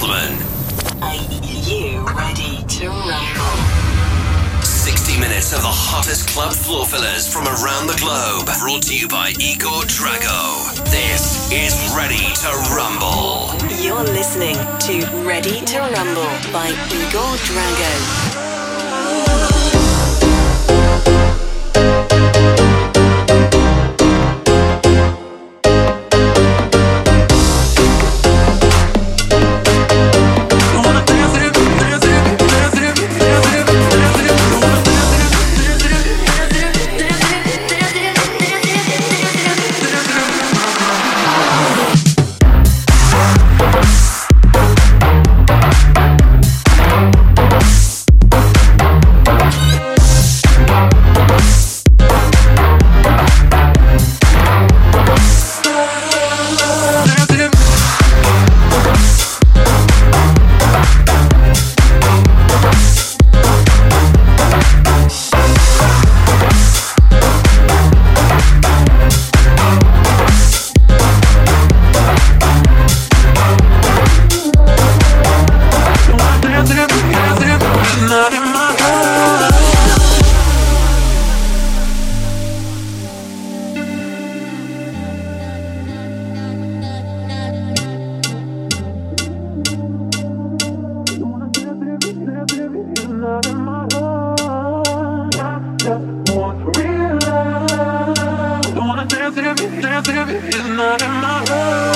gentlemen, are you ready to rumble? 60 minutes of the hottest club floor fillers from around the globe, brought to you by Igor Drago. This is Ready to Rumble. You're listening to Ready to Rumble by Igor Drago. It's is not in my world.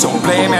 Don't blame me,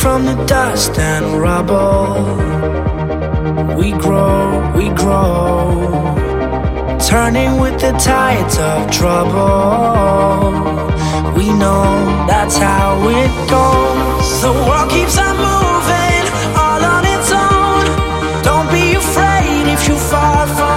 from the dust and rubble, we grow, we grow. Turning with the tides of trouble, we know that's how it goes. The world keeps on moving all on its own. Don't be afraid if you fall from